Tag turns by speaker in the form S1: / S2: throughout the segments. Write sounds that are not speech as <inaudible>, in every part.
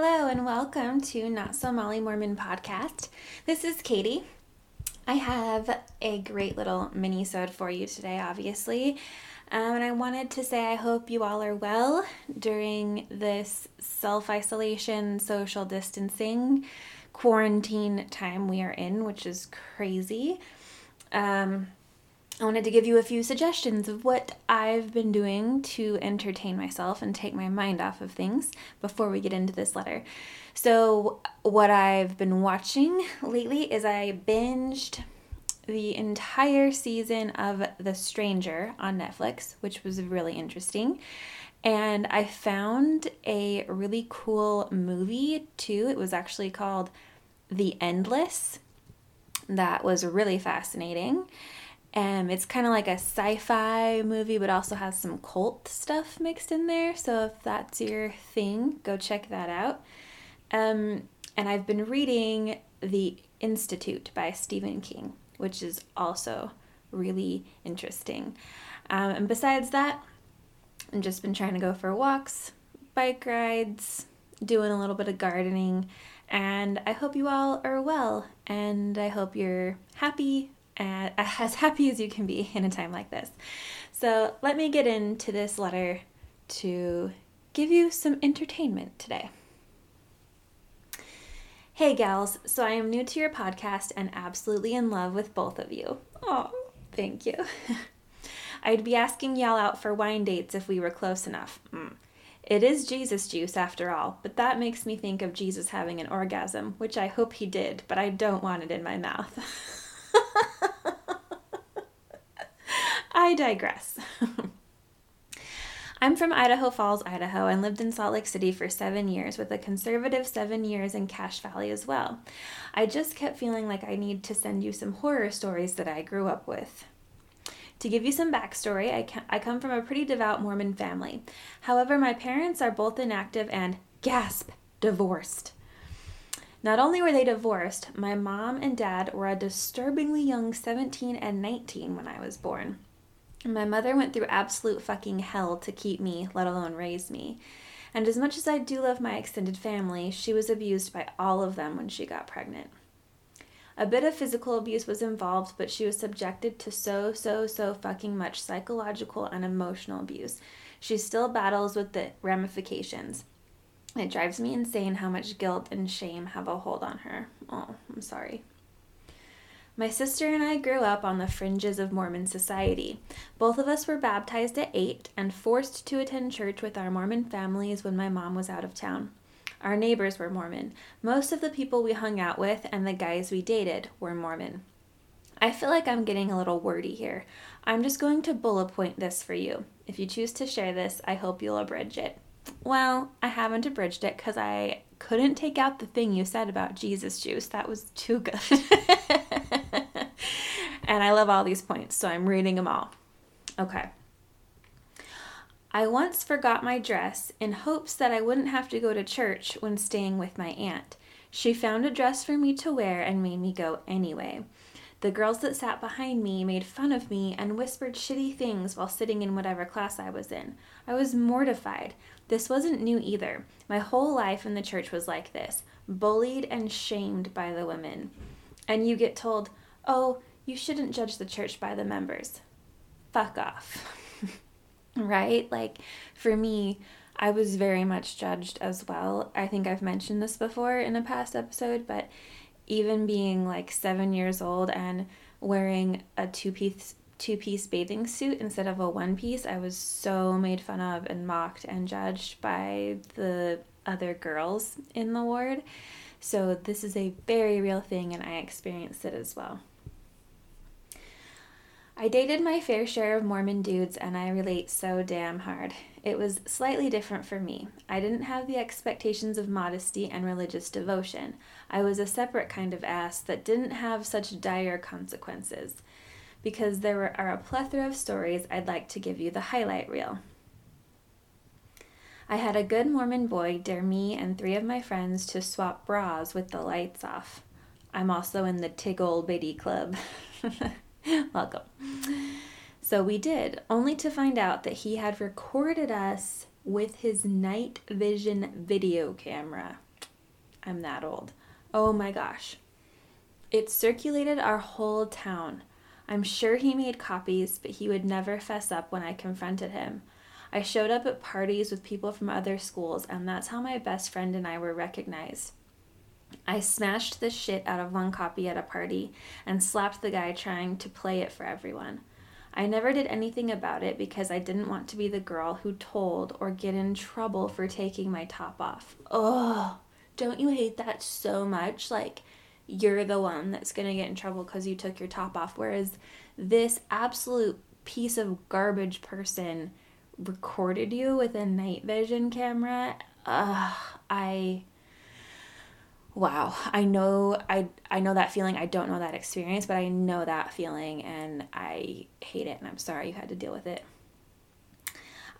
S1: Hello, and welcome to Not So Molly Mormon podcast. This is Katie. I have a great little mini sode for you today, obviously. Um, and I wanted to say I hope you all are well during this self isolation, social distancing, quarantine time we are in, which is crazy. Um, I wanted to give you a few suggestions of what I've been doing to entertain myself and take my mind off of things before we get into this letter. So, what I've been watching lately is I binged the entire season of The Stranger on Netflix, which was really interesting. And I found a really cool movie too. It was actually called The Endless. That was really fascinating. Um, it's kind of like a sci-fi movie, but also has some cult stuff mixed in there. So if that's your thing, go check that out. Um, and I've been reading The Institute by Stephen King, which is also really interesting. Um, and besides that, I've just been trying to go for walks, bike rides, doing a little bit of gardening, and I hope you all are well, and I hope you're happy, and as happy as you can be in a time like this. So, let me get into this letter to give you some entertainment today. Hey, gals. So, I am new to your podcast and absolutely in love with both of you. Oh, thank you. <laughs> I'd be asking y'all out for wine dates if we were close enough. Mm. It is Jesus juice after all, but that makes me think of Jesus having an orgasm, which I hope he did, but I don't want it in my mouth. <laughs> <laughs> I digress. <laughs> I'm from Idaho Falls, Idaho, and lived in Salt Lake City for seven years, with a conservative seven years in Cache Valley as well. I just kept feeling like I need to send you some horror stories that I grew up with. To give you some backstory, I, ca- I come from a pretty devout Mormon family. However, my parents are both inactive and, gasp, divorced. Not only were they divorced, my mom and dad were a disturbingly young 17 and 19 when I was born. My mother went through absolute fucking hell to keep me, let alone raise me. And as much as I do love my extended family, she was abused by all of them when she got pregnant. A bit of physical abuse was involved, but she was subjected to so, so, so fucking much psychological and emotional abuse. She still battles with the ramifications. It drives me insane how much guilt and shame have a hold on her. Oh, I'm sorry. My sister and I grew up on the fringes of Mormon society. Both of us were baptized at eight and forced to attend church with our Mormon families when my mom was out of town. Our neighbors were Mormon. Most of the people we hung out with and the guys we dated were Mormon. I feel like I'm getting a little wordy here. I'm just going to bullet point this for you. If you choose to share this, I hope you'll abridge it. Well, I haven't abridged it because I couldn't take out the thing you said about Jesus juice. That was too <laughs> good. and I love all these points, so I'm reading them all. Okay. I once forgot my dress in hopes that I wouldn't have to go to church when staying with my aunt. She found a dress for me to wear and made me go anyway. The girls that sat behind me made fun of me and whispered shitty things while sitting in whatever class I was in. I was mortified. This wasn't new either. My whole life in the church was like this bullied and shamed by the women. And you get told, oh, you shouldn't judge the church by the members. Fuck off. <laughs> right? Like, for me, I was very much judged as well. I think I've mentioned this before in a past episode, but even being like seven years old and wearing a two piece two piece bathing suit instead of a one piece, I was so made fun of and mocked and judged by the other girls in the ward. So this is a very real thing and I experienced it as well. I dated my fair share of Mormon dudes and I relate so damn hard. It was slightly different for me. I didn't have the expectations of modesty and religious devotion. I was a separate kind of ass that didn't have such dire consequences. Because there are a plethora of stories, I'd like to give you the highlight reel. I had a good Mormon boy dare me and three of my friends to swap bras with the lights off. I'm also in the Tig Old Biddy Club. <laughs> <laughs> Welcome. So we did, only to find out that he had recorded us with his night vision video camera. I'm that old. Oh my gosh. It circulated our whole town. I'm sure he made copies, but he would never fess up when I confronted him. I showed up at parties with people from other schools, and that's how my best friend and I were recognized. I smashed the shit out of one copy at a party and slapped the guy trying to play it for everyone. I never did anything about it because I didn't want to be the girl who told or get in trouble for taking my top off. Oh, don't you hate that so much? Like, you're the one that's to get in trouble because you took your top off. Whereas this absolute piece of garbage person recorded you with a night vision camera. Ugh, I wow. I know i i know that feeling. I don't know that experience but i know that feeling and i hate it and i'm sorry you had to deal with it.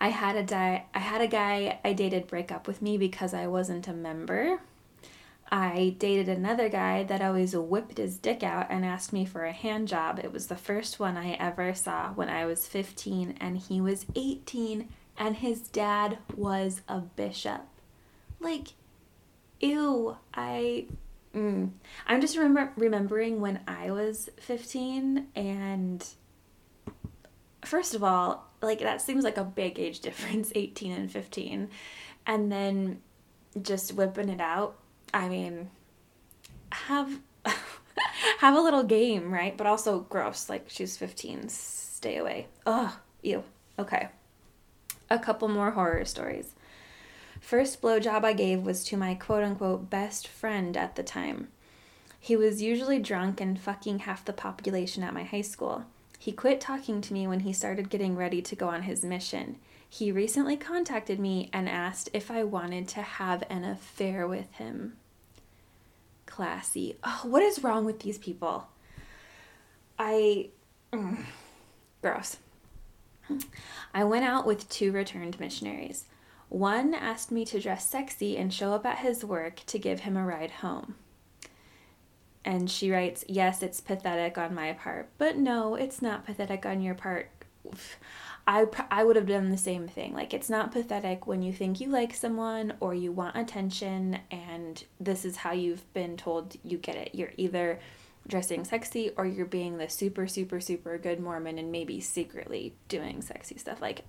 S1: I had a di- i had a guy i dated break up with me because i wasn't a member. I dated another guy that always whipped his dick out and asked me for a hand job. It was the first one i ever saw when i was 15 and he was 18 and his dad was a bishop. Like ew, I mm. I'm just remember remembering when I was 15 and first of all, like that seems like a big age difference, <laughs> 18 and 15. And then just whipping it out. I mean, have <laughs> have a little game, right? But also gross. Like she's 15. Stay away. Ugh, ew. Okay. A couple more horror stories. First blowjob I gave was to my quote unquote best friend at the time. He was usually drunk and fucking half the population at my high school. He quit talking to me when he started getting ready to go on his mission. He recently contacted me and asked if I wanted to have an affair with him. Classy. Oh, what is wrong with these people? I. Mm, gross. I went out with two returned missionaries. One asked me to dress sexy and show up at his work to give him a ride home. And she writes, Yes, it's pathetic on my part, but no, it's not pathetic on your part. I, I would have done the same thing. Like, it's not pathetic when you think you like someone or you want attention, and this is how you've been told you get it. You're either dressing sexy or you're being the super, super, super good Mormon and maybe secretly doing sexy stuff. Like,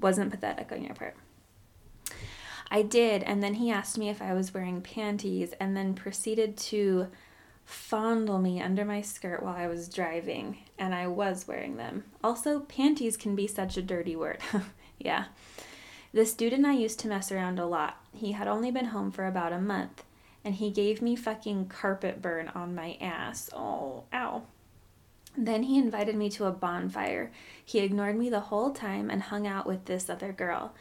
S1: wasn't pathetic on your part. I did, and then he asked me if I was wearing panties and then proceeded to fondle me under my skirt while I was driving, and I was wearing them. Also, panties can be such a dirty word. <laughs> yeah. This dude and I used to mess around a lot. He had only been home for about a month, and he gave me fucking carpet burn on my ass. Oh, ow. Then he invited me to a bonfire. He ignored me the whole time and hung out with this other girl.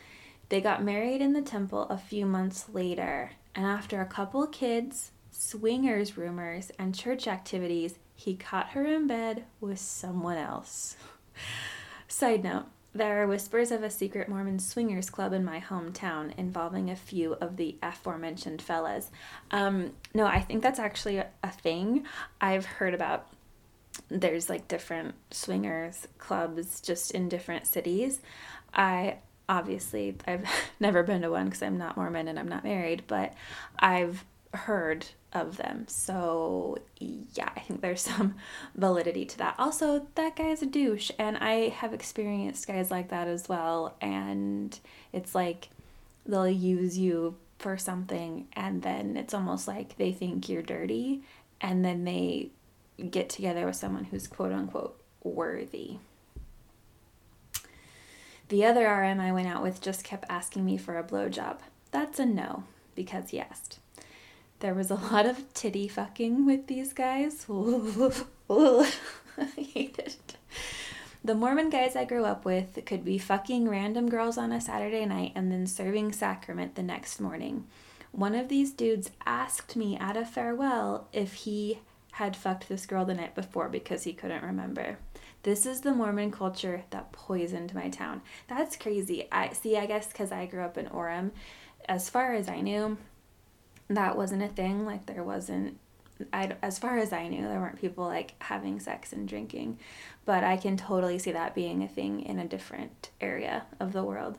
S1: They got married in the temple a few months later, and after a couple kids, swingers rumors, and church activities, he caught her in bed with someone else. <laughs> Side note there are whispers of a secret Mormon swingers club in my hometown involving a few of the aforementioned fellas. Um, no, I think that's actually a thing I've heard about. There's like different swingers clubs just in different cities. I obviously I've <laughs> never been to one because I'm not Mormon and I'm not married, but I've heard of them. So yeah, I think there's <laughs> some validity to that. Also, that guy is a douche and I have experienced guys like that as well and it's like they'll use you for something and then it's almost like they think you're dirty and then they get together with someone who's quote unquote worthy. The other RM I went out with just kept asking me for a blowjob. That's a no, because he asked. There was a <laughs> lot of titty fucking with these guys. <laughs> I hate it. The Mormon guys I grew up with could be fucking random girls on a Saturday night and then serving sacrament the next morning. One of these dudes asked me at a farewell if he had fucked this girl the night before because he couldn't remember. This is the Mormon culture that poisoned my town. That's crazy. I see, I guess because I grew up in Orem, as far as I knew, that wasn't a thing. Like, there wasn't, I, as far as I knew, there weren't people like having sex and drinking. But I can totally see that being a thing in a different area of the world.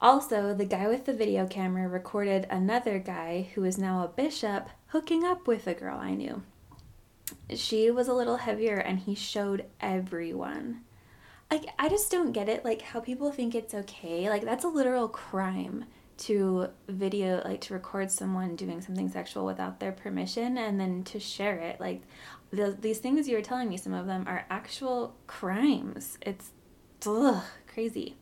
S1: Also, the guy with the video camera recorded another guy who is now a bishop hooking up with a girl I knew. She was a little heavier and he showed everyone. Like, I just don't get it. Like, how people think it's okay. Like, that's a literal crime to video, like, to record someone doing something sexual without their permission and then to share it. Like, the, these things you were telling me, some of them are actual crimes. It's ugh, crazy.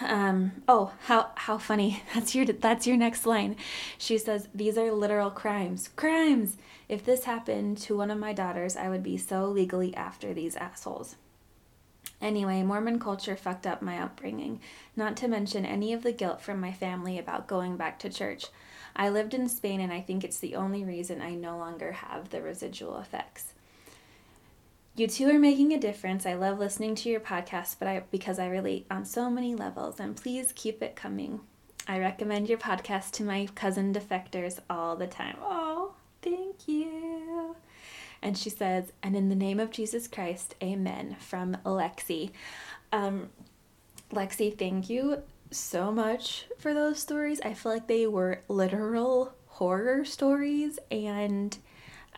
S1: Um, oh, how how funny. <laughs> That's your that's your next line. She says, "These are literal crimes. Crimes. If this happened to one of my daughters, I would be so legally after these assholes." Anyway, Mormon culture fucked up my upbringing, not to mention any of the guilt from my family about going back to church. I lived in Spain and I think it's the only reason I no longer have the residual effects. You two are making a difference. I love listening to your podcast, but I because I relate on so many levels and please keep it coming. I recommend your podcast to my cousin defectors all the time. Oh, thank you. And she says, and in the name of Jesus Christ, amen, from Lexi. Um, Lexi, thank you so much for those stories. I feel like they were literal horror stories. And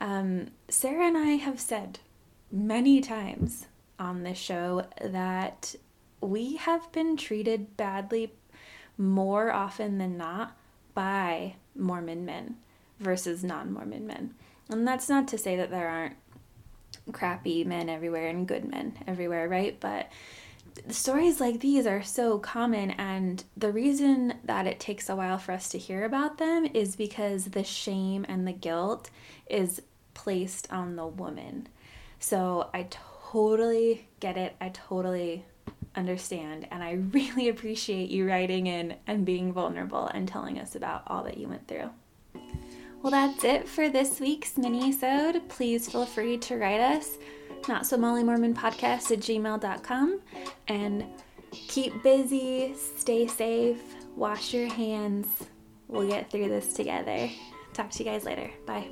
S1: um, Sarah and I have said many times on this show that we have been treated badly more often than not by Mormon men versus non Mormon men. And that's not to say that there aren't crappy men everywhere and good men everywhere, right? But stories like these are so common, and the reason that it takes a while for us to hear about them is because the shame and the guilt is placed on the woman. So I totally get it. I totally understand. And I <laughs> really appreciate you writing in and being vulnerable and telling us about all that you went through. Well, that's it for this week's mini-sode. Please feel free to write us, not so Molly Mormon podcast at gmail.com. And keep busy, stay safe, wash your hands. We'll get through this together. Talk to you guys later. Bye.